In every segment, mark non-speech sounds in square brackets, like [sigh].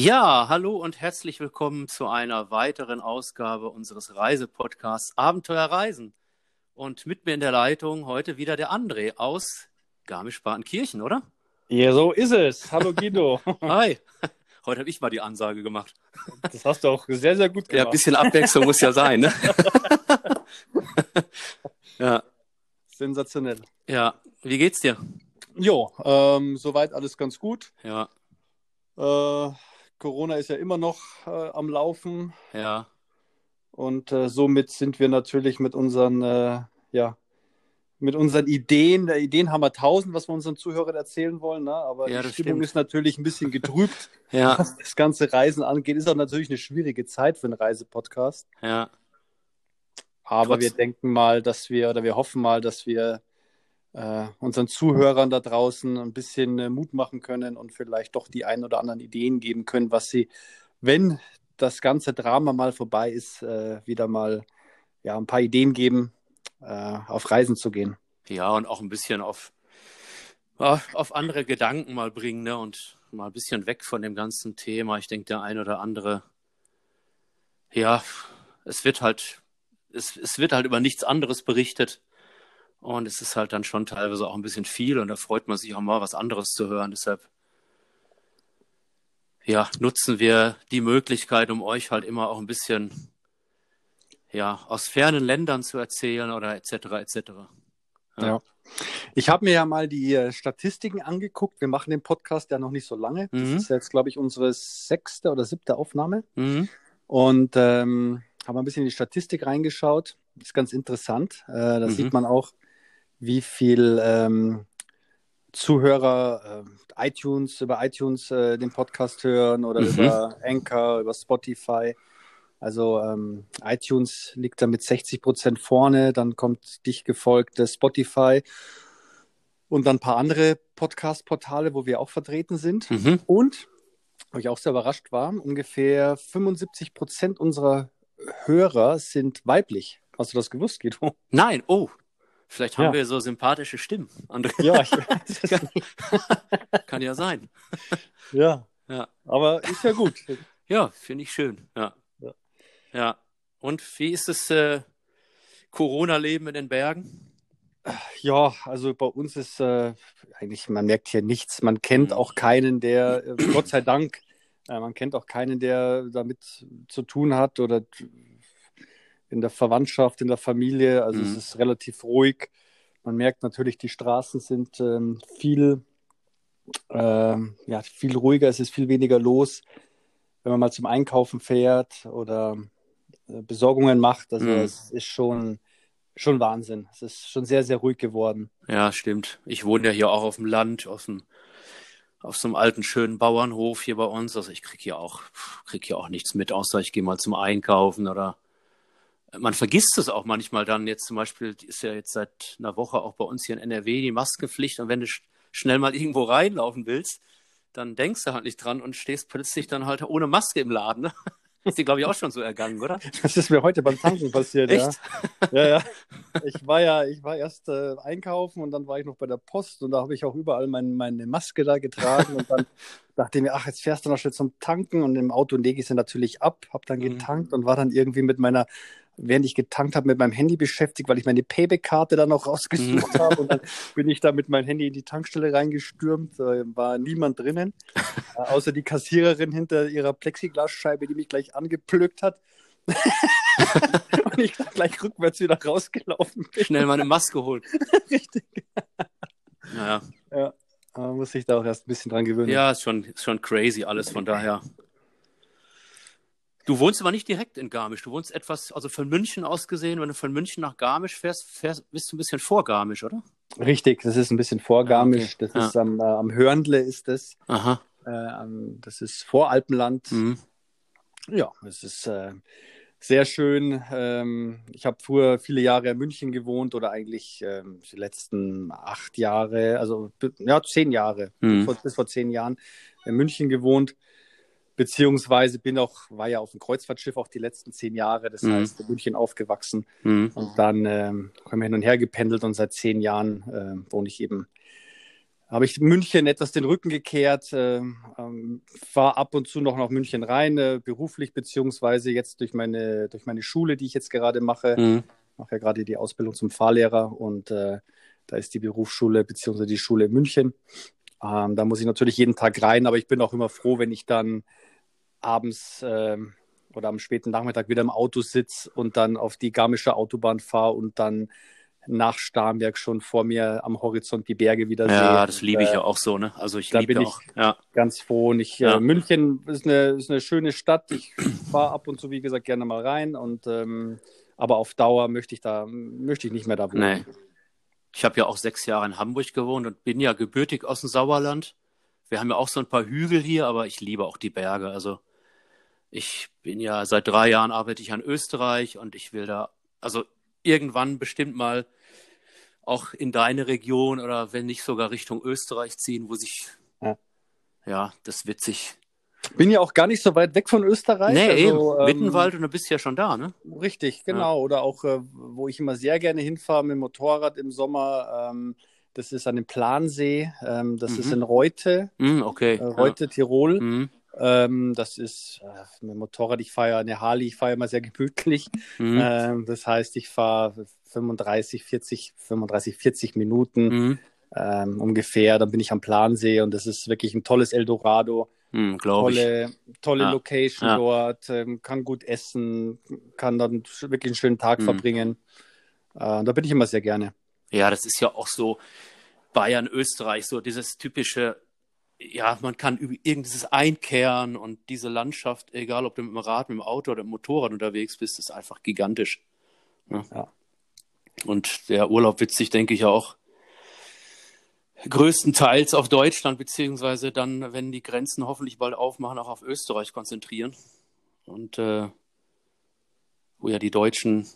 Ja, hallo und herzlich willkommen zu einer weiteren Ausgabe unseres Reisepodcasts Abenteuer Reisen. Und mit mir in der Leitung heute wieder der André aus Garmisch-Partenkirchen, oder? Ja, so ist es. Hallo Guido. [laughs] Hi. Heute habe ich mal die Ansage gemacht. Das hast du auch sehr, sehr gut gemacht. Ja, ein bisschen Abwechslung muss ja sein, ne? [laughs] ja. Sensationell. Ja, wie geht's dir? Jo, ähm, soweit alles ganz gut. Ja. Äh, Corona ist ja immer noch äh, am Laufen Ja. und äh, somit sind wir natürlich mit unseren, äh, ja, mit unseren Ideen, der Ideen haben wir tausend, was wir unseren Zuhörern erzählen wollen, ne? aber Ja, die Stimmung stimmt. ist natürlich ein bisschen getrübt, [laughs] Ja, was das ganze Reisen angeht. Ist auch natürlich eine schwierige Zeit für einen Reisepodcast. ja. Aber Trotz- wir denken mal, dass wir oder wir hoffen mal, dass wir äh, unseren Zuhörern da draußen ein bisschen äh, Mut machen können und vielleicht doch die ein oder anderen Ideen geben können, was sie, wenn das ganze Drama mal vorbei ist, äh, wieder mal ja, ein paar Ideen geben, äh, auf Reisen zu gehen. Ja, und auch ein bisschen auf, auf andere Gedanken mal bringen, ne? Und mal ein bisschen weg von dem ganzen Thema. Ich denke, der ein oder andere, ja, es wird halt, es, es wird halt über nichts anderes berichtet. Und es ist halt dann schon teilweise auch ein bisschen viel und da freut man sich auch mal, was anderes zu hören. Deshalb, ja, nutzen wir die Möglichkeit, um euch halt immer auch ein bisschen, ja, aus fernen Ländern zu erzählen oder etc. etc. Ja. Ich habe mir ja mal die äh, Statistiken angeguckt. Wir machen den Podcast ja noch nicht so lange. Das Mhm. ist jetzt, glaube ich, unsere sechste oder siebte Aufnahme. Mhm. Und ähm, haben ein bisschen in die Statistik reingeschaut. Ist ganz interessant. Äh, da Mhm. sieht man auch, wie viel ähm, Zuhörer äh, iTunes über iTunes äh, den Podcast hören oder Mhm. über Anchor, über Spotify. Also ähm, iTunes liegt da mit 60 Prozent vorne, dann kommt dicht gefolgt Spotify und dann ein paar andere Podcast-Portale, wo wir auch vertreten sind. Mhm. Und, wo ich auch sehr überrascht war, ungefähr 75 Prozent unserer Hörer sind weiblich. Hast du das gewusst, Guido? Nein, oh, vielleicht haben Ja. wir so sympathische Stimmen. André, Ja, ich [laughs] weiß es nicht. [laughs] kann ja sein. ja. Ja, Aber ist ja gut. ja finde ich schön. Ja. Ja. ja. Und wie ist das äh, Corona-Leben in den Bergen? Ja, also bei uns ist äh, eigentlich, man merkt hier nichts. Man kennt auch keinen, der, äh, Gott sei Dank, äh, man kennt auch keinen, der damit zu tun hat oder in der Verwandtschaft, in der Familie. Also es Mhm. ist relativ ruhig. Man merkt natürlich, die Straßen sind ähm, viel, ähm, ja, viel ruhiger, es ist viel weniger los, wenn man mal zum Einkaufen fährt oder äh, Besorgungen macht. Also Mhm. es ist schon, schon Wahnsinn. Es ist schon sehr, sehr ruhig geworden. Ja, stimmt. Ich wohne ja hier auch auf dem Land, auf dem, auf so einem alten, schönen Bauernhof hier bei uns. Also ich krieg hier auch, krieg hier auch nichts mit, außer ich gehe mal zum Einkaufen oder man vergisst es auch manchmal dann. Jetzt zum Beispiel ist ja jetzt seit einer Woche auch bei uns hier in NRW die Maskenpflicht und wenn du sch schnell mal irgendwo reinlaufen willst, dann denkst du halt nicht dran und stehst plötzlich dann halt ohne Maske im Laden. Ne? [laughs] Ist dir, glaube ich, auch schon so ergangen, oder? Das ist mir heute beim Tanken passiert, Echt? ja. Ja, ja. [laughs] Ich war ja, ich war erst äh, einkaufen und dann war ich noch bei der Post und da habe ich auch überall mein, meine Maske da getragen und dann [laughs] dachte ich mir, ach, jetzt fährst du noch schnell zum Tanken und im Auto lege ich sie natürlich ab, habe dann Mhm. getankt und war dann irgendwie mit meiner, während ich getankt habe, mit meinem Handy beschäftigt, weil ich meine Payback-Karte dann noch rausgesucht Mhm. habe und dann bin ich da mit meinem Handy in die Tankstelle reingestürmt, äh, war niemand drinnen, [laughs] äh, außer die Kassiererin hinter ihrer Plexiglasscheibe, die mich gleich angepflückt hat. [laughs] und ich gleich rückwärts wieder rausgelaufen bin. Schnell mal eine Maske holen. [laughs] Richtig. Naja. Ja, man muss sich da auch erst ein bisschen dran gewöhnen. Ja, ist schon, ist schon crazy alles, von daher. Du wohnst aber nicht direkt in Garmisch. Du wohnst etwas, also von München aus gesehen, wenn du von München nach Garmisch fährst, fährst bist du ein bisschen vor Garmisch, oder? Richtig, das ist ein bisschen vorgarmisch. Ja, okay. Das ist am, äh, am Hörnle ist das. Aha. Äh, am- das ist Voralpenland. Mhm. Ja, es ist äh, sehr schön. Ähm, ich habe früher viele Jahre in München gewohnt oder eigentlich ähm, die letzten acht Jahre, also ja, zehn Jahre, Mhm. vor, bis vor zehn Jahren in München gewohnt. Beziehungsweise bin auch, war ja auf dem Kreuzfahrtschiff auch die letzten zehn Jahre, das Mhm. heißt in München aufgewachsen. Mhm. Und dann ähm, haben wir hin und her gependelt und seit zehn Jahren äh, wohne ich eben habe ich München etwas den Rücken gekehrt, äh, ähm, fahre ab und zu noch nach München rein, äh, beruflich, beziehungsweise jetzt durch meine, durch meine Schule, die ich jetzt gerade mache. Mhm. mache ja gerade die Ausbildung zum Fahrlehrer und äh, da ist die Berufsschule beziehungsweise die Schule in München. Ähm, da muss ich natürlich jeden Tag rein, aber ich bin auch immer froh, wenn ich dann abends ähm, oder am späten Nachmittag wieder im Auto sitze und dann auf die Garmische Autobahn fahre und dann nach Starnberg schon vor mir am Horizont die Berge wieder ja, sehe. Ja, das liebe ich äh, ja auch so, ne? Also ich liebe auch. Ja. Ganz froh. Und ich, äh, ja. äh, München ist eine, ist eine schöne Stadt. Ich [clears throat] fahre ab und zu, wie gesagt, gerne mal rein. Und ähm, aber auf Dauer möchte ich da, möchte ich nicht mehr da wohnen. Nee. Ich habe ja auch sechs Jahre in Hamburg gewohnt und bin ja gebürtig aus dem Sauerland. Wir haben ja auch so ein paar Hügel hier, aber ich liebe auch die Berge. Also ich bin ja seit drei Jahren arbeite ich an Österreich und ich will da, also irgendwann bestimmt mal auch in deine Region oder wenn nicht sogar Richtung Österreich ziehen, wo sich, ja, ja das wird sich. Bin ja auch gar nicht so weit weg von Österreich. Nee, also, eben. Ähm, Mittenwald und du bist ja schon da, ne? Richtig, genau. Ja. Oder auch, äh, wo ich immer sehr gerne hinfahre mit dem Motorrad im Sommer. Ähm, das ist an dem Plansee. Ähm, das mhm. ist in Reute. Mhm, okay. Äh, Reute, ja. Tirol. Mhm. Ähm, das ist äh, mit Motorrad, ich fahre ja eine Harley, ich fahre immer sehr gemütlich. Mhm. Ähm, das heißt, ich fahre 35, 40, 35, 40 Minuten mhm. ähm, ungefähr. Dann bin ich am Plansee und das ist wirklich ein tolles Eldorado. Mhm, tolle, tolle ja. Location ja. dort, ähm, kann gut essen, kann dann wirklich einen schönen Tag mhm. verbringen. Äh, da bin ich immer sehr gerne. Ja, das ist ja auch so Bayern, Österreich, so dieses typische ja, man kann irgendwas einkehren und diese Landschaft, egal ob du mit dem Rad, mit dem Auto oder mit dem Motorrad unterwegs bist, ist einfach gigantisch. Ne? Ja. Und der Urlaub wird sich, denke ich, auch größtenteils auf Deutschland, beziehungsweise dann, wenn die Grenzen hoffentlich bald aufmachen, auch auf Österreich konzentrieren. Und äh, wo ja die Deutschen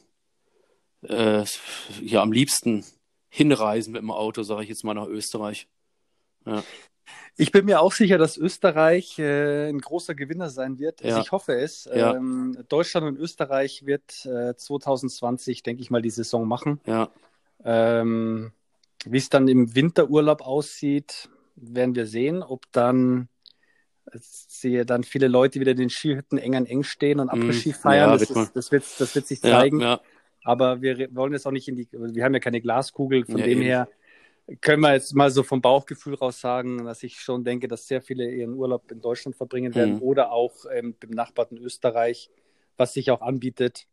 äh, ja am liebsten hinreisen mit dem Auto, sage ich jetzt mal nach Österreich. Ja. Ich bin mir auch sicher, dass Österreich äh, ein großer Gewinner sein wird. Ja. Ich hoffe es. Ja. Ähm, Deutschland und Österreich wird äh, 2020, denke ich mal, die Saison machen. Ja. Ähm, Wie es dann im Winterurlaub aussieht, werden wir sehen, ob dann sehe dann viele Leute wieder in den Skihütten eng an eng stehen und mhm. Après-Ski feiern. Ja, das, ist, das, wird, das wird sich zeigen. Ja, ja. Aber wir wollen jetzt auch nicht in die, wir haben ja keine Glaskugel, von dem eben. her können wir jetzt mal so vom Bauchgefühl raus sagen, dass ich schon denke, dass sehr viele ihren Urlaub in Deutschland verbringen werden mhm. oder auch ähm, im Nachbarten Österreich, was sich auch anbietet.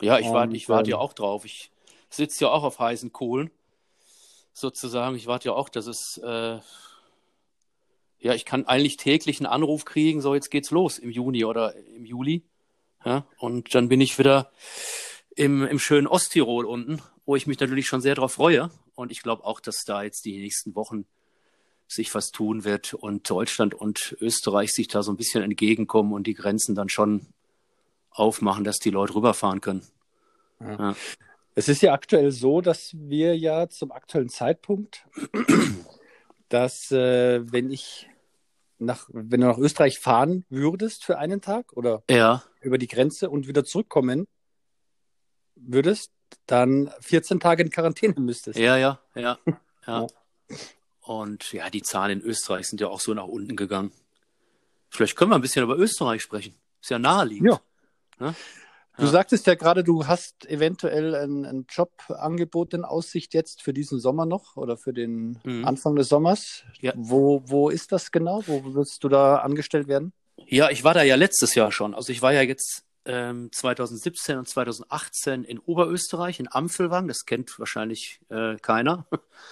Ja, ich warte, ich warte ähm, ja auch drauf. Ich sitze ja auch auf heißen Kohlen, sozusagen. Ich warte ja auch, dass es, äh, ja, ich kann eigentlich täglich einen Anruf kriegen, so jetzt geht's los im Juni oder im Juli. Ja, und dann bin ich wieder im, im schönen Osttirol unten, wo ich mich natürlich schon sehr darauf freue. Und ich glaube auch, dass da jetzt die nächsten Wochen sich was tun wird und Deutschland und Österreich sich da so ein bisschen entgegenkommen und die Grenzen dann schon aufmachen, dass die Leute rüberfahren können. Ja. Ja. Es ist ja aktuell so, dass wir ja zum aktuellen Zeitpunkt, dass äh, wenn ich nach, wenn du nach Österreich fahren würdest für einen Tag oder ja. über die Grenze und wieder zurückkommen würdest, dann 14 Tage in Quarantäne müsstest. Ja, ja, [laughs] ja, ja. Und ja, die Zahlen in Österreich sind ja auch so nach unten gegangen. Vielleicht können wir ein bisschen über Österreich sprechen. Ist ja naheliegend. Ja. Ne? Du ja. sagtest ja gerade, du hast eventuell ein, ein Jobangebot in Aussicht jetzt für diesen Sommer noch oder für den mhm. Anfang des Sommers. Ja. Wo, wo ist das genau? Wo wirst du da angestellt werden? Ja, ich war da ja letztes Jahr schon. Also ich war ja jetzt 2017 ähm, und 2018 in Oberösterreich, in Ampfelwang. Das kennt wahrscheinlich äh, keiner.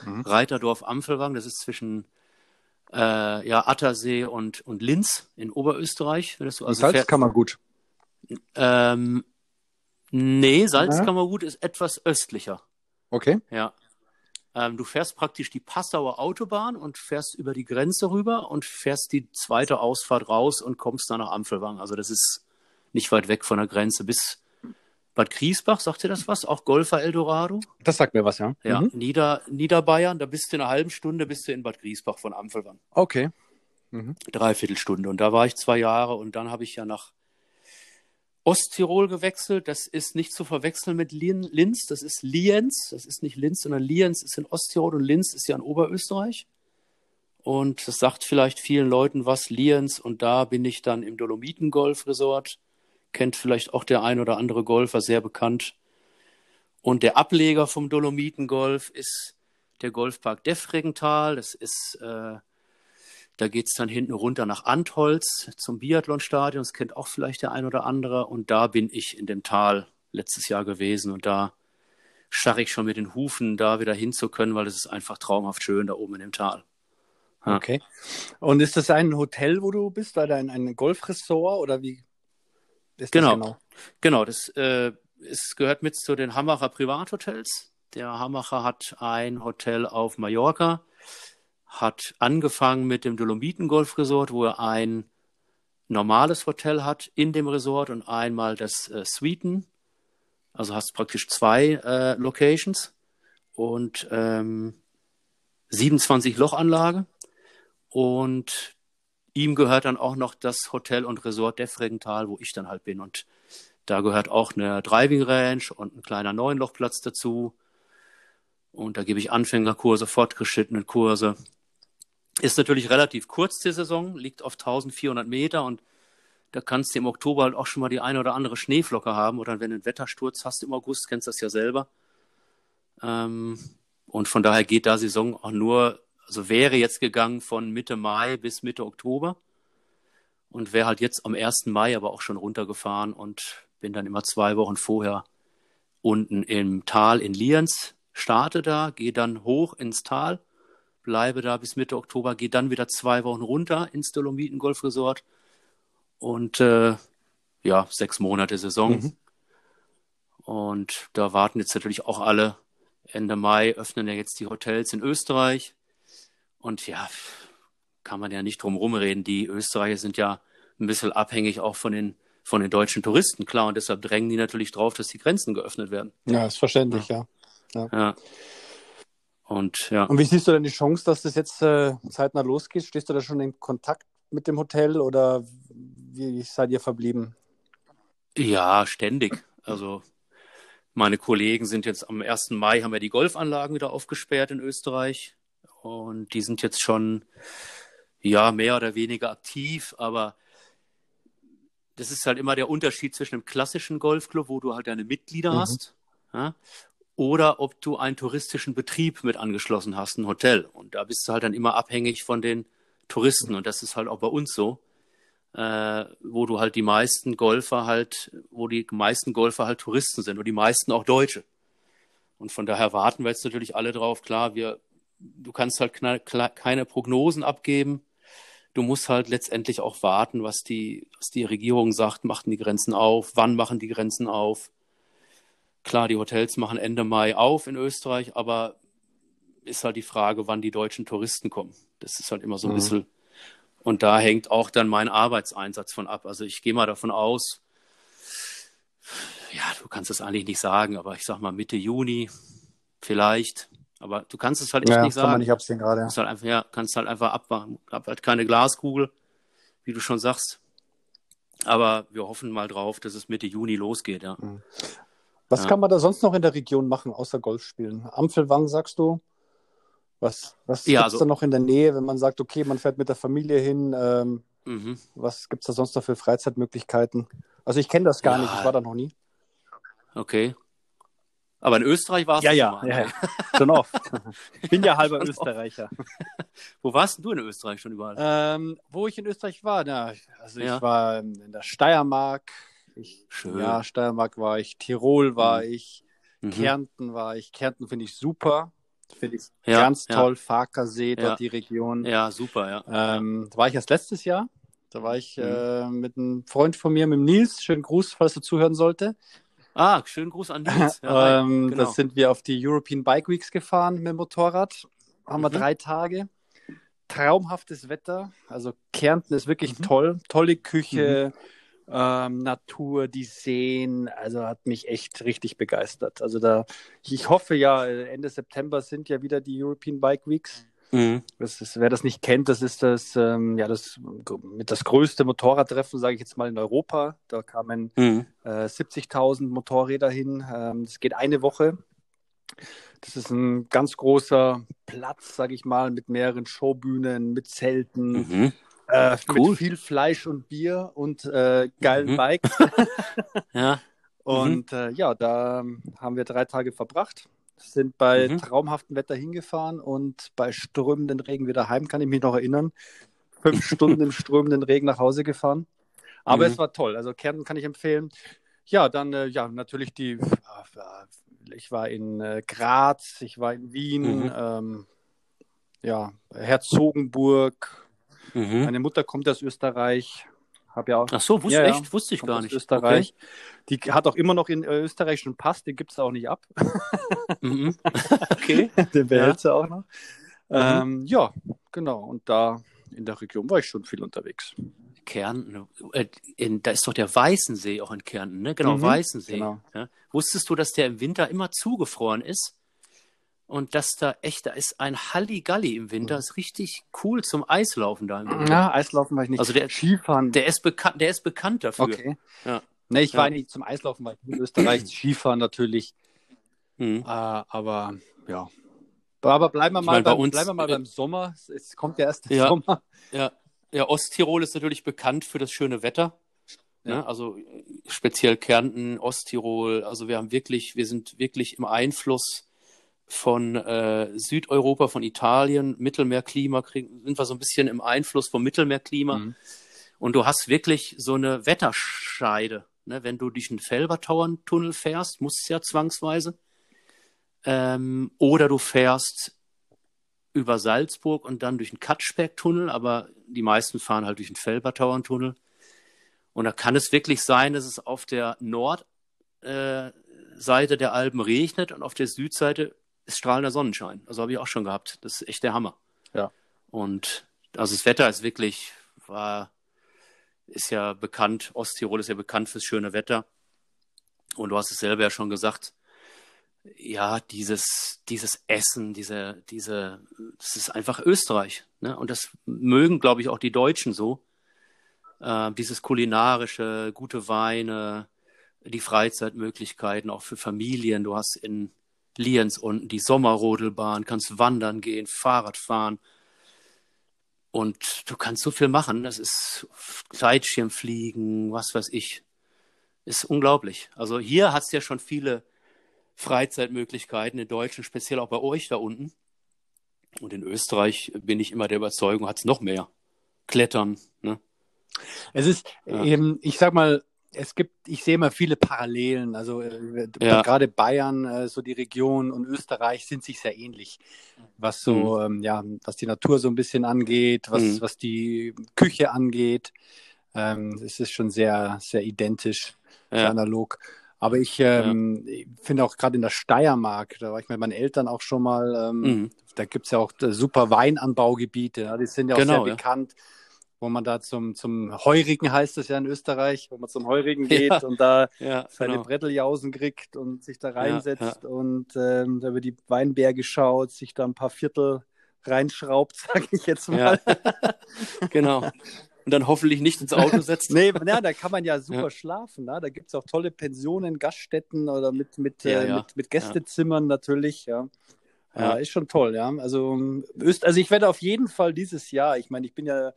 Mhm. [laughs] Reiterdorf Ampfelwang, das ist zwischen äh, ja, Attersee und, und Linz in Oberösterreich. also Salzkammergut. Ähm, nee, Salzkammergut ja. ist etwas östlicher. Okay. Ja. Ähm, du fährst praktisch die Passauer Autobahn und fährst über die Grenze rüber und fährst die zweite Ausfahrt raus und kommst dann nach Ampfelwang. Also das ist nicht weit weg von der Grenze bis Bad Griesbach, sagt ihr das was? Auch Golfer Eldorado? Das sagt mir was, ja. Ja, mhm. Nieder, Niederbayern, da bist du in einer halben Stunde bist du in Bad Griesbach von Ampelwand. Okay. Mhm. Dreiviertelstunde. Und da war ich zwei Jahre und dann habe ich ja nach Osttirol gewechselt. Das ist nicht zu verwechseln mit Linz, das ist Lienz. Das ist nicht Linz, sondern Lienz ist in Osttirol und Linz ist ja in Oberösterreich. Und das sagt vielleicht vielen Leuten was, Lienz. Und da bin ich dann im Dolomiten-Golf-Resort. Kennt vielleicht auch der ein oder andere Golfer, sehr bekannt. Und der Ableger vom Dolomiten-Golf ist der Golfpark Defregental. Das ist, äh, da geht's dann hinten runter nach Antholz zum Biathlonstadion. Das kennt auch vielleicht der ein oder andere. Und da bin ich in dem Tal letztes Jahr gewesen. Und da scharre ich schon mit den Hufen, da wieder hin zu können, weil es ist einfach traumhaft schön da oben in dem Tal. Ja. Okay. Und ist das ein Hotel, wo du bist, oder ein, ein Golfressort oder wie ist genau. genau? Genau, das äh, es gehört mit zu den Hammacher Privathotels. Der Hammacher hat ein Hotel auf Mallorca, hat angefangen mit dem Dolomiten Golf Resort, wo er ein normales Hotel hat in dem Resort und einmal das äh, Suiten. Also hast praktisch zwei äh, Locations und ähm, 27 Lochanlage. Und ihm gehört dann auch noch das Hotel und Resort Defregental, wo ich dann halt bin. Und da gehört auch eine Driving Range und ein kleiner Neunlochplatz dazu. Und da gebe ich Anfängerkurse, fortgeschrittene Kurse. Ist natürlich relativ kurz die Saison, liegt auf 1400 Meter und da kannst du im Oktober halt auch schon mal die eine oder andere Schneeflocke haben oder wenn du einen Wettersturz hast im August, kennst du das ja selber. Ähm, und von daher geht da Saison auch nur, also wäre jetzt gegangen von Mitte Mai bis Mitte Oktober und wäre halt jetzt am 1. Mai aber auch schon runtergefahren und bin dann immer zwei Wochen vorher unten im Tal in Lienz, starte da, gehe dann hoch ins Tal, bleibe da bis Mitte Oktober, gehe dann wieder zwei Wochen runter ins Dolomiten Golf Resort und äh, ja, sechs Monate Saison. Mhm. Und da warten jetzt natürlich auch alle. Ende Mai öffnen ja jetzt die Hotels in Österreich. Und ja, kann man ja nicht drum rumreden. Die Österreicher sind ja ein bisschen abhängig auch von den von den deutschen Touristen, klar. Und deshalb drängen die natürlich drauf, dass die Grenzen geöffnet werden. Ja, ist verständlich, ja. ja. ja. Und ja. Und wie siehst du denn die Chance, dass das jetzt äh, zeitnah losgeht? Stehst du da schon in Kontakt mit dem Hotel oder wie seid ihr verblieben? Ja, ständig. Also meine Kollegen sind jetzt am 1. Mai haben wir die Golfanlagen wieder aufgesperrt in Österreich. Und die sind jetzt schon ja mehr oder weniger aktiv, aber das ist halt immer der Unterschied zwischen einem klassischen Golfclub, wo du halt deine Mitglieder mhm. hast, ja, oder ob du einen touristischen Betrieb mit angeschlossen hast, ein Hotel. Und da bist du halt dann immer abhängig von den Touristen. Und das ist halt auch bei uns so, äh, wo du halt die meisten Golfer halt, wo die meisten Golfer halt Touristen sind und die meisten auch Deutsche. Und von daher warten wir jetzt natürlich alle drauf. Klar, wir, du kannst halt keine Prognosen abgeben du musst halt letztendlich auch warten, was die, was die Regierung sagt, machen die Grenzen auf, wann machen die Grenzen auf. Klar, die Hotels machen Ende Mai auf in Österreich, aber ist halt die Frage, wann die deutschen Touristen kommen. Das ist halt immer so ein mhm. bisschen. Und da hängt auch dann mein Arbeitseinsatz von ab. Also ich gehe mal davon aus, ja, du kannst es eigentlich nicht sagen, aber ich sag mal Mitte Juni vielleicht. Aber du kannst es halt echt ja, nicht sagen. Kann man nicht absehen gerade. Ja. Halt einfach, ja, kannst halt einfach abmachen. Hab halt keine Glaskugel, wie du schon sagst. Aber wir hoffen mal drauf, dass es Mitte Juni losgeht, ja. Mhm. Was ja. kann man da sonst noch in der Region machen, außer Golf spielen? Ampfelwang, sagst du? Was, was ja, gibt es also, da noch in der Nähe, wenn man sagt, okay, man fährt mit der Familie hin? Ähm, mhm. Was gibt es da sonst noch für Freizeitmöglichkeiten? Also ich kenne das gar ja. nicht, ich war da noch nie. Okay. Aber in Österreich warst ja, du ja, schon mal. Ja, ja, schon oft. [laughs] Ich bin ja halber Österreicher. [laughs] Wo warst du in Österreich schon überall? Ähm, wo ich in Österreich war, na, also ja. ich war in der Steiermark. Ich, Schön. Ja, Steiermark war ich, Tirol war mhm. ich, mhm. Kärnten war ich. Kärnten finde ich super. Finde ich ja, ganz toll. Ja. Farkersee, dort die Region. Ja, super, ja. Ähm, da war ich erst letztes Jahr. Da war ich mhm. äh, mit einem Freund von mir, mit dem Nils. Schönen Gruß, falls du zuhören sollte. Ah, schönen Gruß an Nils. [laughs] Ja, ähm, genau. Das sind wir auf die European Bike Weeks gefahren mit dem Motorrad. Haben wir mhm. drei Tage. Traumhaftes Wetter. Also Kärnten ist wirklich mhm. toll. Tolle Küche, mhm. ähm, Natur, die Seen. Also hat mich echt richtig begeistert. Also da, ich hoffe ja, Ende September sind ja wieder die European Bike Weeks. Mhm. Das ist, wer das nicht kennt, das ist das, ähm, ja, das, mit das größte Motorradtreffen, sage ich jetzt mal, in Europa. Da kamen mhm. äh, 70.000 Motorräder hin. Ähm, das geht eine Woche. Das ist ein ganz großer Platz, sag ich mal, mit mehreren Showbühnen, mit Zelten, Mhm. äh, Cool. mit viel Fleisch und Bier und äh, geilen Mhm. Bikes. [laughs] [laughs] [laughs] Ja. Und äh, ja, da haben wir drei Tage verbracht, sind bei Mhm. traumhaftem Wetter hingefahren und bei strömenden Regen wieder heim, kann ich mich noch erinnern. Fünf [laughs] Stunden im strömenden Regen nach Hause gefahren. Aber Mhm. es war toll. Also Kärnten kann ich empfehlen. Ja, dann äh, ja natürlich die. äh, Ich war in äh, Graz, ich war in Wien, Mhm. ähm, ja Herzogenburg. Mhm. Meine Mutter kommt aus Österreich. Habe ja auch Ach so, wusste, Ja, ja. echt? Wusste ich gar nicht. Österreich. Die hat auch immer noch in äh, österreichischen Pass, den gibt es auch nicht ab. Okay. [laughs] Mhm. [laughs] okay. den behält sie auch noch. Mhm. Ähm, ja, genau. Und da in der Region war ich schon viel unterwegs. Kärnten, äh, in, da ist doch der Weißensee auch in Kärnten, ne? Genau, Mhm, Weißensee. genau. Ja. Wusstest du, dass der im Winter immer zugefroren ist? Und dass da echt, da ist ein Halligalli im Winter, ist richtig cool zum Eislaufen da im Winter. Ja, Eislaufen war ich nicht. Also der- Skifahren. Der ist bekannt, der ist bekannt dafür. okay. Ja. Ne, ich Ja. war nicht zum Eislaufen, weil in Österreich [clears throat] Skifahren natürlich. Mhm. Äh, aber ja. Aber bleiben wir mal, mein, bei beim, uns- bleiben wir mal äh, beim Sommer. Es, kommt ja erst der Ja. Sommer. Ja. ja, Osttirol ist natürlich bekannt für das schöne Wetter. Ja. Ne? Also speziell Kärnten, Osttirol. Also wir haben wirklich, wir sind wirklich im Einfluss von äh, Südeuropa, von Italien, Mittelmeerklima, kriegen, sind wir so ein bisschen im Einfluss vom Mittelmeerklima. Mhm. Und du hast wirklich so eine Wetterscheide. Ne? Wenn du durch den Felbertauern-Tunnel fährst, musst du ja zwangsweise. Ähm, oder du fährst über Salzburg und dann durch den Katschberg-Tunnel, aber die meisten fahren halt durch den Felbertauern-Tunnel. Und da kann es wirklich sein, dass es auf der Nordseite äh, der Alpen regnet und auf der Südseite ist strahlender Sonnenschein. Also habe ich auch schon gehabt. Das ist echt der Hammer. Ja. Und also das Wetter ist wirklich, war, ist ja bekannt, Osttirol ist ja bekannt fürs schöne Wetter. Und du hast es selber ja schon gesagt, ja, dieses, dieses Essen, diese, diese, das ist einfach Österreich. Ne? Und das mögen, glaube ich, auch die Deutschen so. Äh, dieses kulinarische, gute Weine, die Freizeitmöglichkeiten auch für Familien. Du hast in Lienz unten die Sommerrodelbahn, kannst wandern gehen, Fahrrad fahren. Und du kannst so viel machen. Das ist Gleitschirmfliegen, was weiß ich. Ist unglaublich. Also hier hast du ja schon viele Freizeitmöglichkeiten in Deutschland, speziell auch bei euch da unten. Und in Österreich bin ich immer der Überzeugung, hat es noch mehr. Klettern, ne? Es ist Ja. eben, ich sag mal, es gibt, ich sehe immer viele Parallelen. Also äh, Ja. gerade Bayern, äh, so die Region und Österreich sind sich sehr ähnlich, was so, ähm, ja, was die Natur so ein bisschen angeht, was, Mhm. was die Küche angeht. Ähm, es ist schon sehr, sehr identisch, sehr Ja. analog. Aber ich ähm, ich finde auch gerade in der Steiermark, da war ich mit meinen Eltern auch schon mal, ähm, Mhm. da gibt es ja auch äh, super Weinanbaugebiete. Ja, die sind ja auch Genau, sehr ja. Wo man da zum, zum Heurigen heißt es ja in Österreich, wo man zum Heurigen [laughs] geht Ja. und da Ja, seine genau. Bretteljausen kriegt und sich da reinsetzt ja. und ähm, da über die Weinberge schaut, sich da ein paar Viertel reinschraubt, [laughs] sage ich jetzt mal. [laughs] Genau. Und dann hoffentlich nicht ins Auto setzt. Nee, na, da kann man ja super schlafen. Na? Da gibt es auch tolle Pensionen, Gaststätten oder mit, mit, äh, mit, mit Gästezimmern natürlich. Ja. Ja. Ja. ist schon toll, ja. Also, ähm, Öst, also ich werde auf jeden Fall dieses Jahr, ich meine, ich bin ja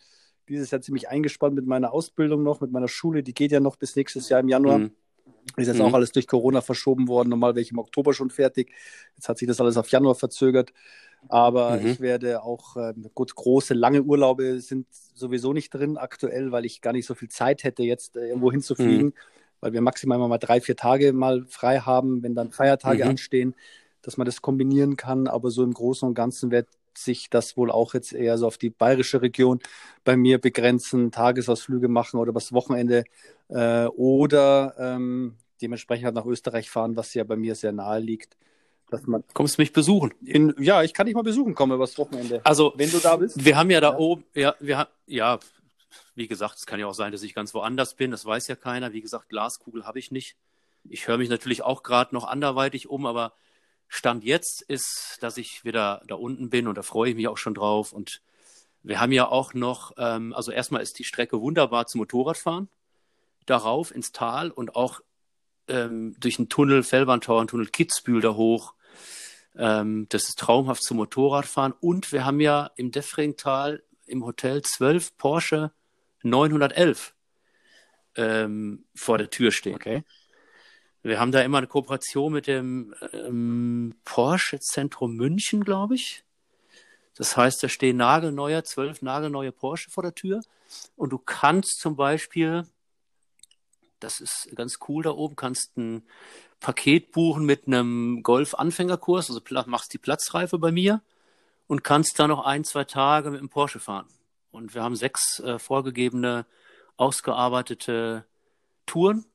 dieses Jahr ziemlich eingespannt mit meiner Ausbildung noch, mit meiner Schule, die geht ja noch bis nächstes Jahr im Januar. Mhm. Ist jetzt Mhm. auch alles durch Corona verschoben worden. Normal wäre ich im Oktober schon fertig. Jetzt hat sich das alles auf Januar verzögert. Aber Mhm. ich werde auch, äh, gut, große, lange Urlaube sind sowieso nicht drin aktuell, weil ich gar nicht so viel Zeit hätte, jetzt äh, irgendwo hinzufliegen, Mhm. weil wir maximal mal drei, vier Tage mal frei haben, wenn dann Feiertage Mhm. anstehen, dass man das kombinieren kann. Aber so im Großen und Ganzen wird sich das wohl auch jetzt eher so auf die bayerische Region bei mir begrenzen, Tagesausflüge machen oder das Wochenende äh, oder ähm, dementsprechend halt nach Österreich fahren, was ja bei mir sehr nahe liegt. Dass man Kommst du mich besuchen? in, ja, ich kann dich mal besuchen kommen übers Wochenende. Also, Wenn du da bist. wir haben ja da Ja. oben, ja, wir haben, ja, wie gesagt, es kann ja auch sein, dass ich ganz woanders bin, das weiß ja keiner. Wie gesagt, Glaskugel habe ich nicht. Ich höre mich natürlich auch gerade noch anderweitig um, aber Stand jetzt ist, dass ich wieder da unten bin und da freue ich mich auch schon drauf. Und wir haben ja auch noch, ähm, also erstmal ist die Strecke wunderbar zum Motorradfahren, darauf ins Tal und auch ähm, durch den Tunnel, Fellbahntauern, Tunnel Kitzbühel da hoch. Ähm, das ist traumhaft zum Motorradfahren. Und wir haben ja im Deffringtal im Hotel zwölf Porsche 911 ähm, vor der Tür stehen. Okay. Wir haben da immer eine Kooperation mit dem ähm, Porsche Zentrum München, glaube ich. Das heißt, da stehen nagelneue, zwölf nagelneue Porsche vor der Tür. Und du kannst zum Beispiel, das ist ganz cool da oben, kannst ein Paket buchen mit einem Golf-Anfängerkurs, also machst die Platzreife bei mir und kannst da noch ein, zwei Tage mit dem Porsche fahren. Und wir haben sechs äh, vorgegebene, ausgearbeitete Touren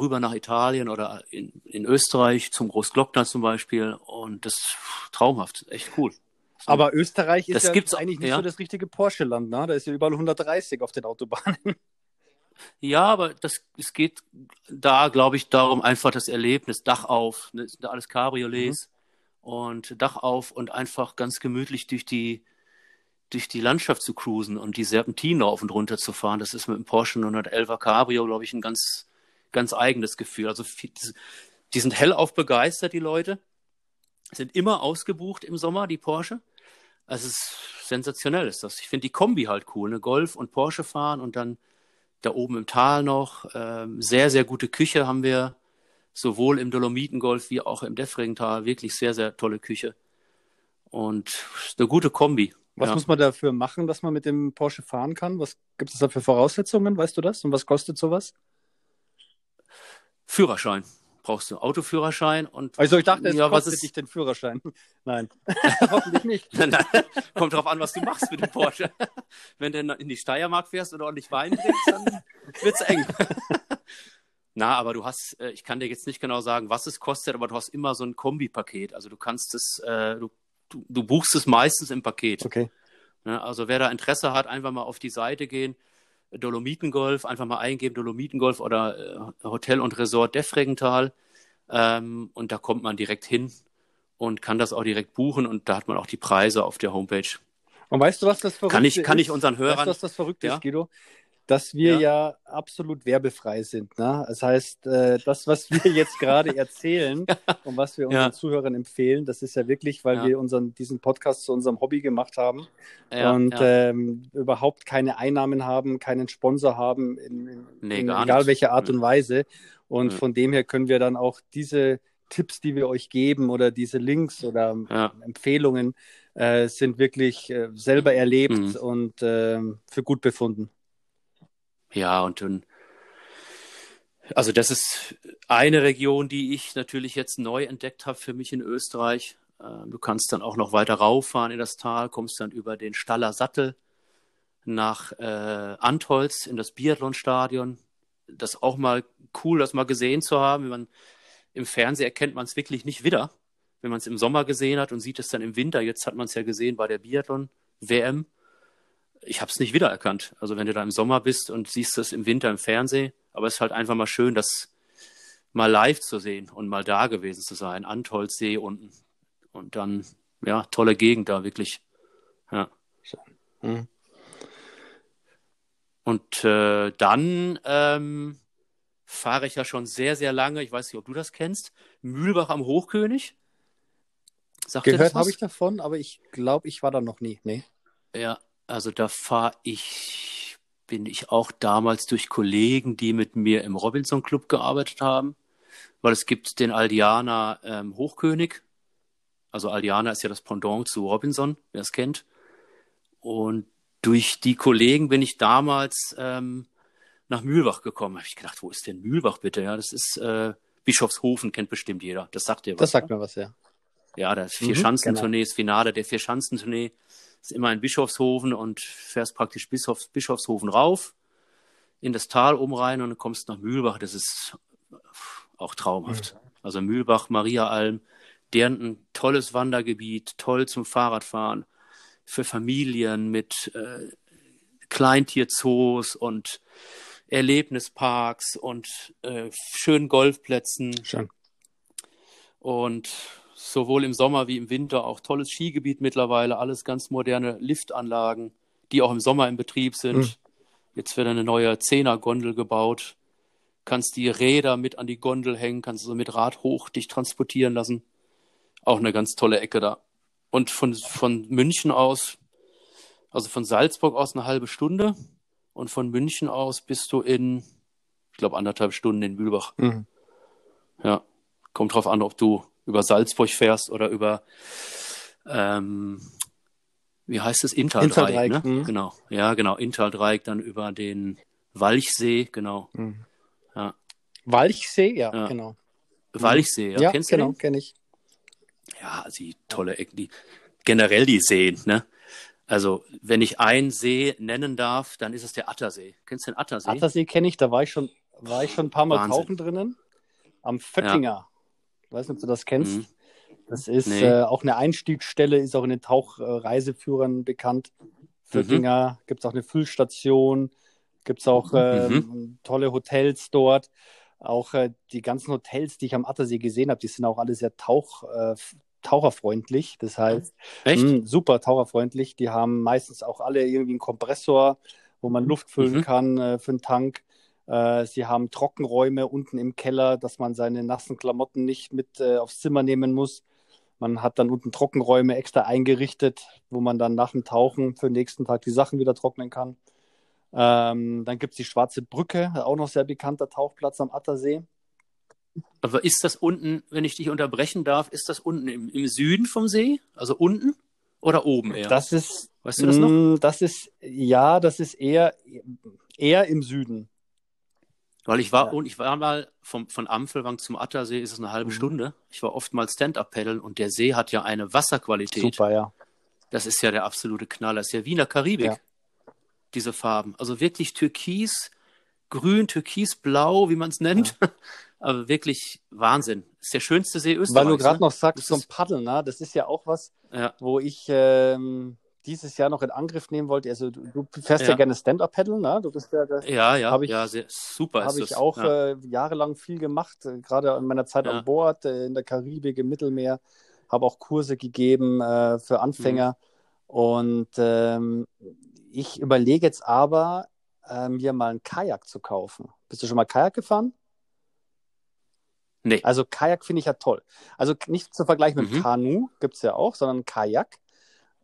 rüber nach Italien oder in, in Österreich zum Großglockner zum Beispiel. Und das ist traumhaft, echt cool. Aber Österreich ist das ja gibt's, eigentlich nicht ja. so das richtige Porsche-Land, ne? Da ist ja überall 130 auf den Autobahnen. [laughs] Ja, aber das, es geht da, glaube ich, darum, einfach das Erlebnis, Dach auf, ne, sind da alles Cabriolets mhm. und Dach auf und einfach ganz gemütlich durch die, durch die Landschaft zu cruisen und die Serpentinen auf und runter zu fahren. Das ist mit dem Porsche 911er Cabrio, glaube ich, ein ganz, ganz eigenes Gefühl. Also die, sind hellauf begeistert, die Leute. Sind immer ausgebucht im Sommer, die Porsche. Also es ist sensationell ist das. Ich finde die Kombi halt cool, ne? Golf und Porsche fahren und dann da oben im Tal noch. Ähm, sehr, sehr gute Küche haben wir, sowohl im Dolomitengolf wie auch im Deffringental. Wirklich sehr, sehr tolle Küche. Und eine gute Kombi. Was ja. muss man dafür machen, dass man mit dem Porsche fahren kann? Was gibt es da für Voraussetzungen? Weißt du das? Und was kostet sowas? Führerschein. Brauchst du Autoführerschein und. Also ich dachte, es ja, was ist, dich den Führerschein. [laughs] Nein, [laughs] hoffentlich nicht. [laughs] Kommt drauf an, was du machst mit dem Porsche. Wenn du in die Steiermark fährst oder ordentlich Wein trinkst, dann wird's eng. Na, aber du hast, äh, ich kann dir jetzt nicht genau sagen, was es kostet, aber du hast immer so ein Kombipaket. Also du kannst es, äh, du, du, buchst es meistens im Paket. Okay. Ja, also wer da Interesse hat, einfach mal auf die Seite gehen, Dolomitengolf, einfach mal eingeben, Dolomitengolf oder äh, Hotel und Resort Deffregental. Ähm, und da kommt man direkt hin und kann das auch direkt buchen und da hat man auch die Preise auf der Homepage. Und weißt du, was das Verrückte Kann ich, kann ist? ich unseren Hörern. Weißt du, was das Verrückte Ja? ist, Guido? Dass wir Ja. ja, absolut werbefrei sind. Ne? Das heißt, äh, das, was wir [laughs] jetzt gerade erzählen und was wir unseren Ja. Zuhörern empfehlen, das ist ja wirklich, weil Ja. wir unseren, diesen Podcast zu unserem Hobby gemacht haben Ja, und. Ähm, überhaupt keine Einnahmen haben, keinen Sponsor haben, in, in, Nee, in egal welcher Art und Weise. Und von dem her können wir dann auch diese Tipps, die wir euch geben oder diese Links oder Ja. Empfehlungen äh, sind wirklich äh, selber erlebt Mhm. und ähm, für gut befunden. Ja, und dann, also das ist eine Region, die ich natürlich jetzt neu entdeckt habe für mich in Österreich. Äh, Du kannst dann auch noch weiter rauffahren in das Tal, kommst dann über den Staller Sattel nach äh, Antholz in das Biathlonstadion. Das auch mal cool, das mal gesehen zu haben. Wenn man im Fernsehen erkennt man es wirklich nicht wieder, wenn man es im Sommer gesehen hat und sieht es dann im Winter. Jetzt hat man es ja gesehen bei der Biathlon-WM. Ich habe es nicht wiedererkannt. Also wenn du da im Sommer bist und siehst es im Winter im Fernsehen, aber es ist halt einfach mal schön, das mal live zu sehen und mal da gewesen zu sein. Antolzsee unten. Und dann, ja, tolle Gegend da, wirklich. Ja. Mhm. Und äh, dann ähm, fahre ich ja schon sehr, sehr lange, ich weiß nicht, ob du das kennst, Mühlbach am Hochkönig. Sagt Gehört habe ich davon, aber ich glaube, ich war da noch nie. Nee. Ja, also da fahre ich, bin ich auch damals durch Kollegen, die mit mir im Robinson Club gearbeitet haben, weil es gibt den Aldiana ähm, Hochkönig. Also Aldiana ist ja das Pendant zu Robinson, wer es kennt. Und durch die Kollegen bin ich damals ähm, nach Mühlbach gekommen. Habe ich gedacht, wo ist denn Mühlbach bitte? Ja, das ist äh, Bischofshofen, kennt bestimmt jeder. Das sagt dir was. Das sagt ne? mir was, ja. Ja, das Mhm, Vier-Schanzentournee, das Finale der Vier-Schanzentournee ist immer in Bischofshofen und fährst praktisch bis auf Bischofshofen rauf, in das Tal oben rein und dann kommst nach Mühlbach. Das ist auch traumhaft. Also Mühlbach, Mariaalm, deren ein tolles Wandergebiet, toll zum Fahrradfahren, für Familien mit äh, Kleintierzoos und Erlebnisparks und äh, schönen Golfplätzen. Schön. Und sowohl im Sommer wie im Winter auch tolles Skigebiet mittlerweile, alles ganz moderne Liftanlagen, die auch im Sommer in Betrieb sind. Mhm. Jetzt wird eine neue Zehner-Gondel gebaut. Kannst die Räder mit an die Gondel hängen, kannst du so mit Rad hoch dich transportieren lassen. Auch eine ganz tolle Ecke da. Und von, von München aus, also von Salzburg aus eine halbe Stunde. Und von München aus bist du in, ich glaube, anderthalb Stunden in Mühlbach. Mhm. Ja. Kommt drauf an, ob du über Salzburg fährst oder über, ähm, wie heißt es? Intaldreieck, Intaldreieck, ne? mhm. Genau. Ja, genau. Intaldreieck, dann über den Walchsee, genau. Mhm. Ja. Walchsee, ja, Ja. genau. Walchsee, ja. Ja, Kennst du genau, kenne ich. Ja, die tolle Ecken, die generell die Seen, ne? Also, wenn ich einen See nennen darf, dann ist es der Attersee. Kennst du den Attersee? Attersee kenne ich, da war ich schon, war ich schon ein paar Mal Wahnsinn. tauchen drinnen. Am Föttinger. Ich weiß nicht, ob du das kennst. Mhm. Das ist Nee. äh, auch eine Einstiegsstelle, ist auch in den Tauchreiseführern bekannt. Föttinger gibt es auch eine Füllstation, gibt es auch ähm, tolle Hotels dort. Auch äh, die ganzen Hotels, die ich am Attersee gesehen habe, die sind auch alle sehr tauch, äh, taucherfreundlich. Das heißt, mh, super taucherfreundlich. Die haben meistens auch alle irgendwie einen Kompressor, wo man Luft füllen Mhm. kann äh, für einen Tank. Äh, sie haben Trockenräume unten im Keller, dass man seine nassen Klamotten nicht mit äh, aufs Zimmer nehmen muss. Man hat dann unten Trockenräume extra eingerichtet, wo man dann nach dem Tauchen für den nächsten Tag die Sachen wieder trocknen kann. Ähm, dann gibt es die Schwarze Brücke, auch noch sehr bekannter Tauchplatz am Attersee. Aber ist das unten, wenn ich dich unterbrechen darf, ist das unten im, im Süden vom See? Also unten oder oben eher? Das ist, weißt du das noch? mh, das ist, ja, das ist eher, eher im Süden. Weil ich war, Ja. und ich war mal vom, von Ampfelwang zum Attersee ist es eine halbe Mhm. Stunde. Ich war oft mal Stand-Up-Paddeln und der See hat ja eine Wasserqualität. Super, ja. Das ist ja der absolute Knaller. Das ist ja wie in der Karibik, Ja. diese Farben. Also wirklich türkis, grün, türkisblau, wie man es nennt. Aber [laughs] wirklich Wahnsinn. ist der schönste See Österreichs. Weil du gerade ne? noch sagst zum Paddeln, ne? das ist ja auch was, Ja, wo ich ähm, dieses Jahr noch in Angriff nehmen wollte. Also du, du fährst ja, Ja. gerne Stand-Up-Paddeln, ne? Du bist ja, das ja, ja, ich- ja sehr, super habe ich das. auch ja. äh, jahrelang viel gemacht, äh, gerade in meiner Zeit an Bord, äh, in der Karibik, im Mittelmeer. Habe auch Kurse gegeben äh, für Anfänger. Mhm. Und ähm, ich überlege jetzt aber, äh, mir mal ein Kajak zu kaufen. Bist du schon mal Kajak gefahren? Nee. Also Kajak finde ich ja toll. Also nicht zu vergleichen mit Mhm. Kanu, gibt es ja auch, sondern Kajak.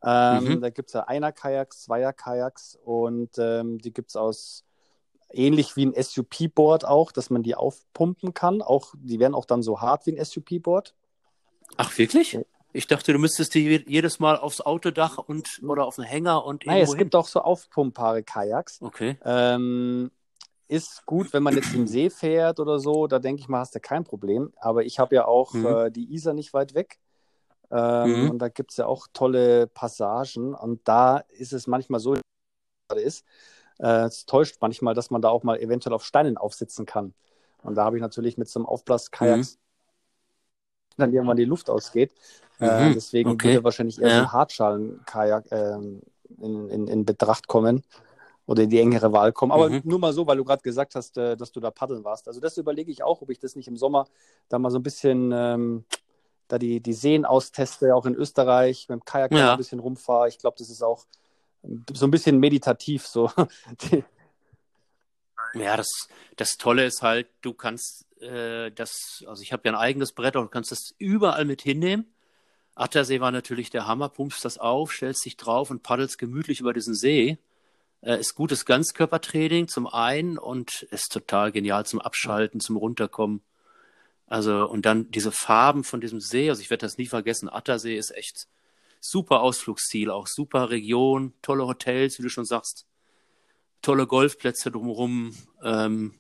Ähm, Mhm. Da gibt es ja Einer-Kajaks, Zweier-Kajaks und ähm, die gibt es aus ähnlich wie ein SUP-Board auch, dass man die aufpumpen kann. Auch, die werden auch dann so hart wie ein SUP-Board. Ach, wirklich? Ich dachte, du müsstest die je- jedes Mal aufs Autodach und oder auf den Hänger und Nein, irgendwo es gibt auch so aufpumpbare Kajaks. hin. Okay. Ähm, ist gut, wenn man jetzt im See fährt oder so, da denke ich mal, hast du kein Problem. Aber ich habe ja auch Mhm. äh, die Isar nicht weit weg. Ähm, Mhm. Und da gibt es ja auch tolle Passagen. Und da ist es manchmal so, gerade ist, äh, es täuscht manchmal, dass man da auch mal eventuell auf Steinen aufsitzen kann. Und da habe ich natürlich mit so einem Aufblaskajak Mhm. dann irgendwann die Luft ausgeht. Äh, Mhm. deswegen Okay. würde wahrscheinlich eher so Ja. ein Hartschalen-Kajak ähm, in, in, in Betracht kommen oder in die engere Wahl kommen. Aber Mhm. nur mal so, weil du gerade gesagt hast, äh, dass du da paddeln warst. Also das überlege ich auch, ob ich das nicht im Sommer da mal so ein bisschen ähm, da die, die Seen austeste, auch in Österreich, mit dem Kajak Ja. ein bisschen rumfahre. Ich glaube, das ist auch so ein bisschen meditativ so. [laughs] Ja, das, das Tolle ist halt, du kannst äh, das, also ich habe ja ein eigenes Brett, du kannst das überall mit hinnehmen. Attersee war natürlich der Hammer, pumpst das auf, stellst dich drauf und paddelst gemütlich über diesen See. Äh, ist gutes Ganzkörpertraining zum einen und ist total genial zum Abschalten, zum Runterkommen. Also, und dann diese Farben von diesem See, also ich werde das nie vergessen, Attersee ist echt super Ausflugsziel, auch super Region, tolle Hotels, wie du schon sagst tolle Golfplätze drumherum. Ähm,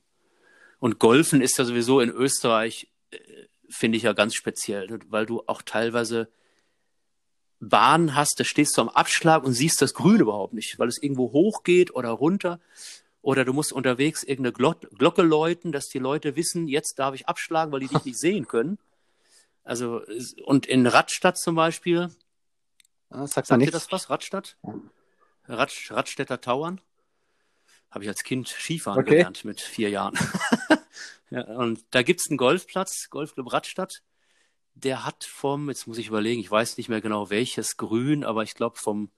und Golfen ist ja sowieso in Österreich, äh, finde ich ja ganz speziell, weil du auch teilweise Bahnen hast, da stehst du am Abschlag und siehst das Grün überhaupt nicht, weil es irgendwo hoch geht oder runter. Oder du musst unterwegs irgendeine Glocke läuten, dass die Leute wissen, jetzt darf ich abschlagen, weil die dich nicht sehen können. Also, und in Radstadt zum Beispiel, Ja, Sagt man Sagt dir das was, Radstadt? Rad, Radstädter Tauern? Habe ich als Kind Skifahren Okay. gelernt mit vier Jahren. [laughs] ja, und da gibt's einen Golfplatz, Golfclub Radstadt. Der hat vom, jetzt muss ich überlegen, ich weiß nicht mehr genau welches Grün, aber ich glaube vom,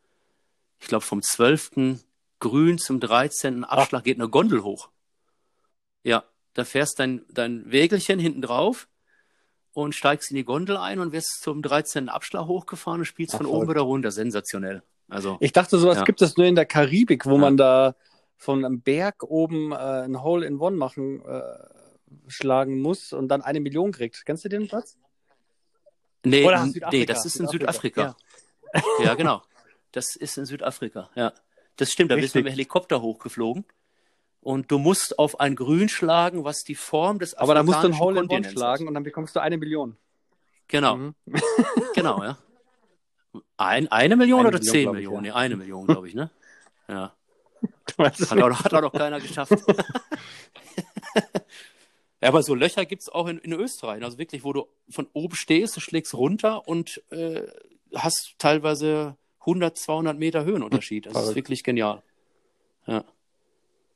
ich glaube vom 12. Grün zum 13. Abschlag geht eine Gondel hoch. Ja, da fährst dein, dein Wägelchen hinten drauf und steigst in die Gondel ein und wirst zum 13. Abschlag hochgefahren und spielst Ach, von verrückt. oben wieder runter. Sensationell. Also, Ich dachte, sowas Ja. gibt es nur in der Karibik, wo Ja. man da von einem Berg oben äh, ein Hole in One machen, äh, schlagen muss und dann eine Million kriegt. Kennst du den Platz? nee, nee, das ist in Südafrika, Südafrika. Ja. genau. Das ist in Südafrika, ja. Das stimmt, da bist du Richtig. mit dem Helikopter hochgeflogen. Und du musst auf ein Grün schlagen, was die Form des Aber da musst du ein Hole in One schlagen und dann bekommst du eine Million. Genau, Mhm. [laughs] [laughs] genau, ja. Ein, eine Million Eine oder Million, zehn glaub ich, Millionen? ja. Nee, eine Million, glaube ich, ne? [laughs] Ja. Hat auch, hat auch noch keiner geschafft. ja, aber so Löcher gibt es auch in, in Österreich. Also wirklich, wo du von oben stehst, du schlägst runter und äh, hast teilweise 100, 200 Meter Höhenunterschied. Das ist wirklich genial. Ja.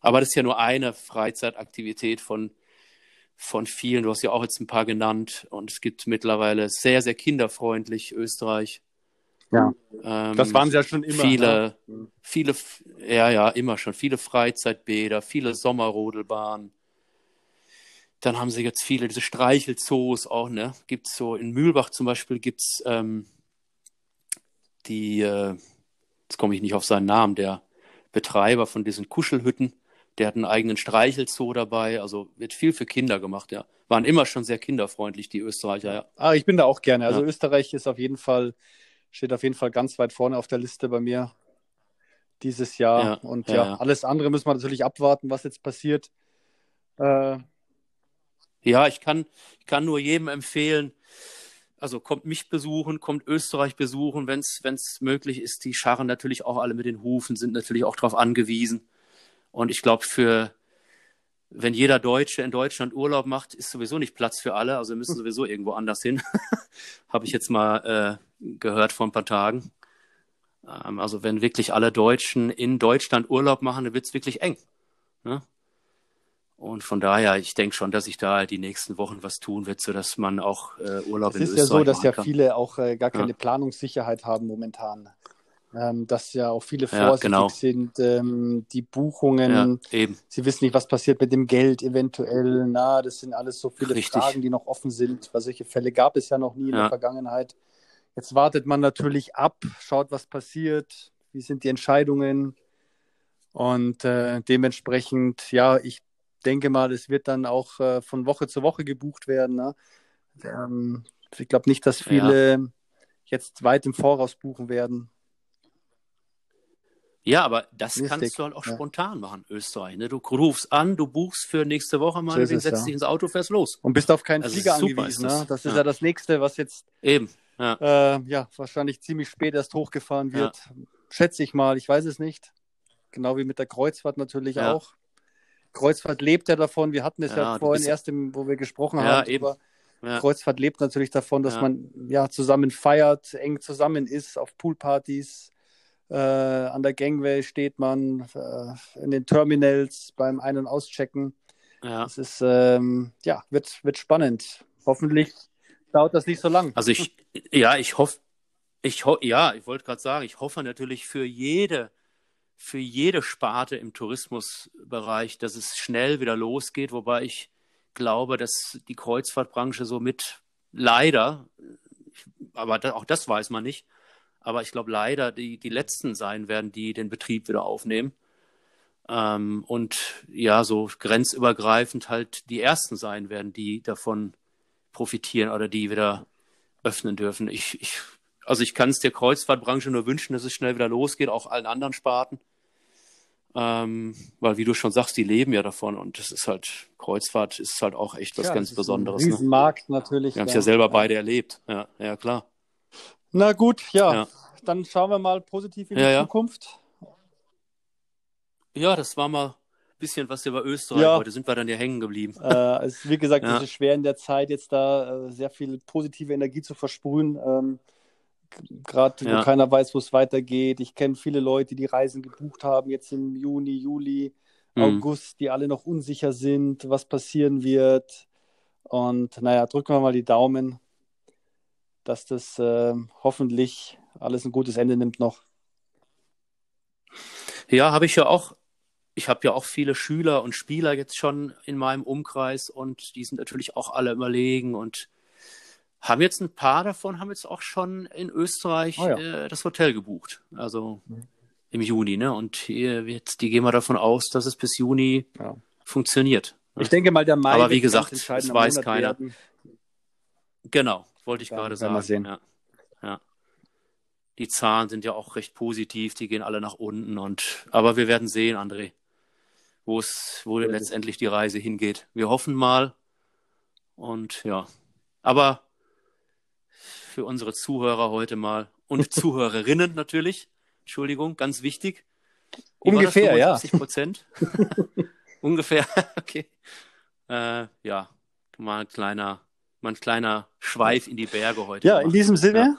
Aber das ist ja nur eine Freizeitaktivität von, von vielen. Du hast ja auch jetzt ein paar genannt. Und es gibt mittlerweile sehr, sehr kinderfreundlich Österreich. Ja. Ähm, Das waren sie ja schon immer. viele, ne? viele, ja, ja, immer schon. Viele Freizeitbäder, viele Sommerrodelbahnen. Dann haben sie jetzt viele, diese Streichelzoos auch, ne? Gibt's so, in Mühlbach zum Beispiel gibt's ähm, die, äh, jetzt komme ich nicht auf seinen Namen, der Betreiber von diesen Kuschelhütten, der hat einen eigenen Streichelzoo dabei, also wird viel für Kinder gemacht, ja. Waren immer schon sehr kinderfreundlich, die Österreicher, ja. Ah, ich bin da auch gerne. Also Ja. Österreich ist auf jeden Fall, steht auf jeden Fall ganz weit vorne auf der Liste bei mir dieses Jahr. Ja, Und ja, ja, alles andere müssen wir natürlich abwarten, was jetzt passiert. Äh, Ja, ich kann, ich kann nur jedem empfehlen, also kommt mich besuchen, kommt Österreich besuchen, wenn es möglich ist. Die scharren natürlich auch alle mit den Hufen, sind natürlich auch darauf angewiesen. Und ich glaube, für wenn jeder Deutsche in Deutschland Urlaub macht, ist sowieso nicht Platz für alle. Also wir müssen sowieso irgendwo anders hin. [laughs] Habe ich jetzt mal äh, gehört vor ein paar Tagen. Ähm, also wenn wirklich alle Deutschen in Deutschland Urlaub machen, dann wird es wirklich eng. Ne? Und von daher, ich denke schon, dass sich da die nächsten Wochen was tun wird, sodass man auch äh, Urlaub es in ist Österreich ja so, dass ja kann. viele auch äh, gar keine Ja. Planungssicherheit haben momentan. Ähm, dass ja auch viele Ja, vorsichtig genau. sind, ähm, die Buchungen, Ja, eben. sie wissen nicht, was passiert mit dem Geld eventuell. Na, das sind alles so viele Richtig. Fragen, die noch offen sind, weil solche Fälle gab es ja noch nie in Ja. der Vergangenheit. Jetzt wartet man natürlich ab, schaut, was passiert, wie sind die Entscheidungen und äh, dementsprechend, ja, ich denke mal, es wird dann auch äh, von Woche zu Woche gebucht werden. Ne? Ähm, ich glaube nicht, dass viele jetzt weit im Voraus buchen werden. Ja, aber das Mystik, kannst du halt auch ja. spontan machen, Österreich. Ne? Du rufst an, du buchst für nächste Woche mal, So es, setzt ja. dich ins Auto, fährst los. Und bist auf keinen Also Flieger super angewiesen. das. Ne? Das ist Ja. ja das Nächste, was jetzt Eben. Ja. äh, ja, wahrscheinlich ziemlich spät erst hochgefahren wird. Schätze ich mal, ich weiß es nicht. Genau wie mit der Kreuzfahrt natürlich Ja. auch. Kreuzfahrt lebt ja davon. Wir hatten es ja, Ja, vorhin erst, im, wo wir gesprochen Ja, haben. eben. Ja. Kreuzfahrt lebt natürlich davon, dass Ja. man ja zusammen feiert, eng zusammen ist, auf Poolpartys. Äh, an der Gangway steht man, äh, in den Terminals beim Ein- und Auschecken. ja. Es ist, ähm, ja, wird, wird spannend. Hoffentlich dauert das nicht so lang. Also ich, ja, ich hoffe, ich ho ja, ich wollte gerade sagen, ich hoffe natürlich für jede, für jede Sparte im Tourismusbereich, dass es schnell wieder losgeht, wobei ich glaube, dass die Kreuzfahrtbranche somit leider, aber auch das weiß man nicht, aber ich glaube leider die, die letzten sein werden, die den Betrieb wieder aufnehmen. Ähm, und ja, so grenzübergreifend halt die ersten sein werden, die davon profitieren oder die wieder öffnen dürfen. Ich, ich, also ich kann es der Kreuzfahrtbranche nur wünschen, dass es schnell wieder losgeht, auch allen anderen Sparten. Ähm, weil, wie du schon sagst, die leben ja davon und das ist halt, Kreuzfahrt ist halt auch echt was Ja, ganz Besonderes. Ein Ne? Riesenmarkt natürlich. Wir haben es ja selber beide erlebt. Ja, ja klar. Na gut, ja, Ja. dann schauen wir mal positiv in die. Zukunft. Ja, das war mal ein bisschen was über Österreich. Ja. Heute sind wir dann ja hängen geblieben. Äh, es, wie gesagt, es ist schwer in der Zeit jetzt da äh, sehr viel positive Energie zu versprühen. Ähm, Gerade wo Ja. keiner weiß, wo es weitergeht. Ich kenne viele Leute, die Reisen gebucht haben, jetzt im Juni, Juli, Mhm. August, die alle noch unsicher sind, was passieren wird. Und naja, drücken wir mal die Daumen, dass das äh, hoffentlich alles ein gutes Ende nimmt noch. Ja, habe ich ja auch. Ich habe ja auch viele Schüler und Spieler jetzt schon in meinem Umkreis und die sind natürlich auch alle überlegen und haben jetzt ein paar davon, haben jetzt auch schon in Österreich Ah, ja. äh, das Hotel gebucht. Also Mhm. im Juni, ne? Und hier jetzt, die gehen wir davon aus, dass es bis Juni Ja. funktioniert. Ich denke mal, der Mai Aber wie gesagt, es weiß Monat keiner. werden. Genau, wollte ich Dann gerade werden wir sagen. sehen. Ja. ja. Die Zahlen sind ja auch recht positiv, die gehen alle nach unten und aber wir werden sehen, André, wo es, wo Ja, das- letztendlich die Reise hingeht. Wir hoffen mal und ja. Aber für unsere Zuhörer heute mal und [laughs] Zuhörerinnen natürlich, Entschuldigung, ganz wichtig. Wie Ungefähr, ja. 75 Prozent. [laughs] Ungefähr, [laughs] okay. Äh, ja, mal ein kleiner, mal ein kleiner Schweif in die Berge heute. Ja, in gemacht. diesem Sinne,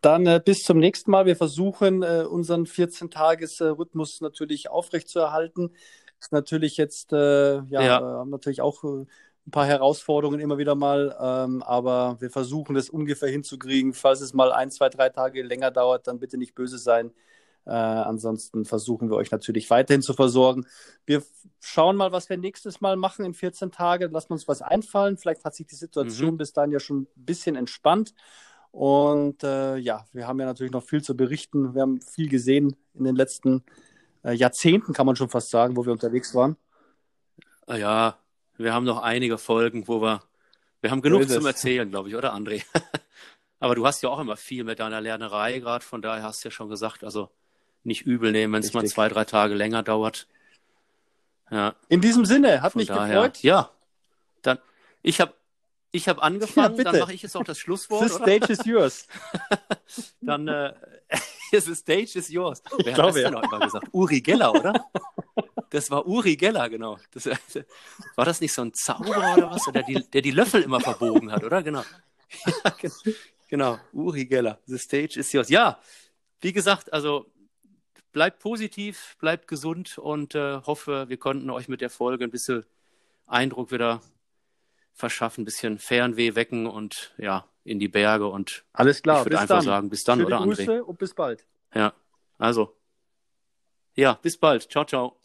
dann äh, bis zum nächsten Mal. Wir versuchen, äh, unseren 14-Tages-Rhythmus natürlich aufrechtzuerhalten. Ist natürlich jetzt, äh, ja, Ja. äh, haben natürlich auch äh, ein paar Herausforderungen immer wieder mal, ähm, aber wir versuchen das ungefähr hinzukriegen. Falls es mal ein, zwei, drei Tage länger dauert, dann bitte nicht böse sein. Äh, ansonsten versuchen wir euch natürlich weiterhin zu versorgen. Wir schauen mal, was wir nächstes Mal machen in 14 Tagen. Lassen uns was einfallen. Vielleicht hat sich die Situation Mhm. bis dahin ja schon ein bisschen entspannt. Und äh, ja, wir haben ja natürlich noch viel zu berichten. Wir haben viel gesehen in den letzten äh, Jahrzehnten, kann man schon fast sagen, wo wir unterwegs waren. Ah Ja, wir haben noch einige Folgen, wo wir, wir haben genug zum. Erzählen, glaube ich, oder André? [laughs] Aber du hast ja auch immer viel mit deiner Lernerei gerade, von daher hast du ja schon gesagt, also nicht übel nehmen, wenn es mal zwei, drei Tage länger dauert. Ja, In diesem Sinne, hat von mich daher. gefreut. Ja, dann, ich habe ich hab angefangen, bitte. dann mache ich jetzt auch das Schlusswort, The oder? stage is yours. [laughs] Dann, äh, [laughs] the stage is yours. Wer hat glaube, das denn ja. noch immer gesagt? Uri Geller, oder? Das war Uri Geller, genau. Das, war das nicht so ein Zauberer oder was? Oder die, der die Löffel immer verbogen hat, oder? Genau. [laughs] Ja, gen- genau, Uri Geller. The stage is yours. Ja, wie gesagt, also bleibt positiv, bleibt gesund und äh, hoffe, wir konnten euch mit der Folge ein bisschen Eindruck wieder verschaffen, ein bisschen Fernweh wecken und ja, in die Berge und Alles klar, ich würde einfach dann. sagen, bis dann, Schöne oder André? Grüße und bis bald. Ja, also. Ja, bis bald. Ciao, ciao.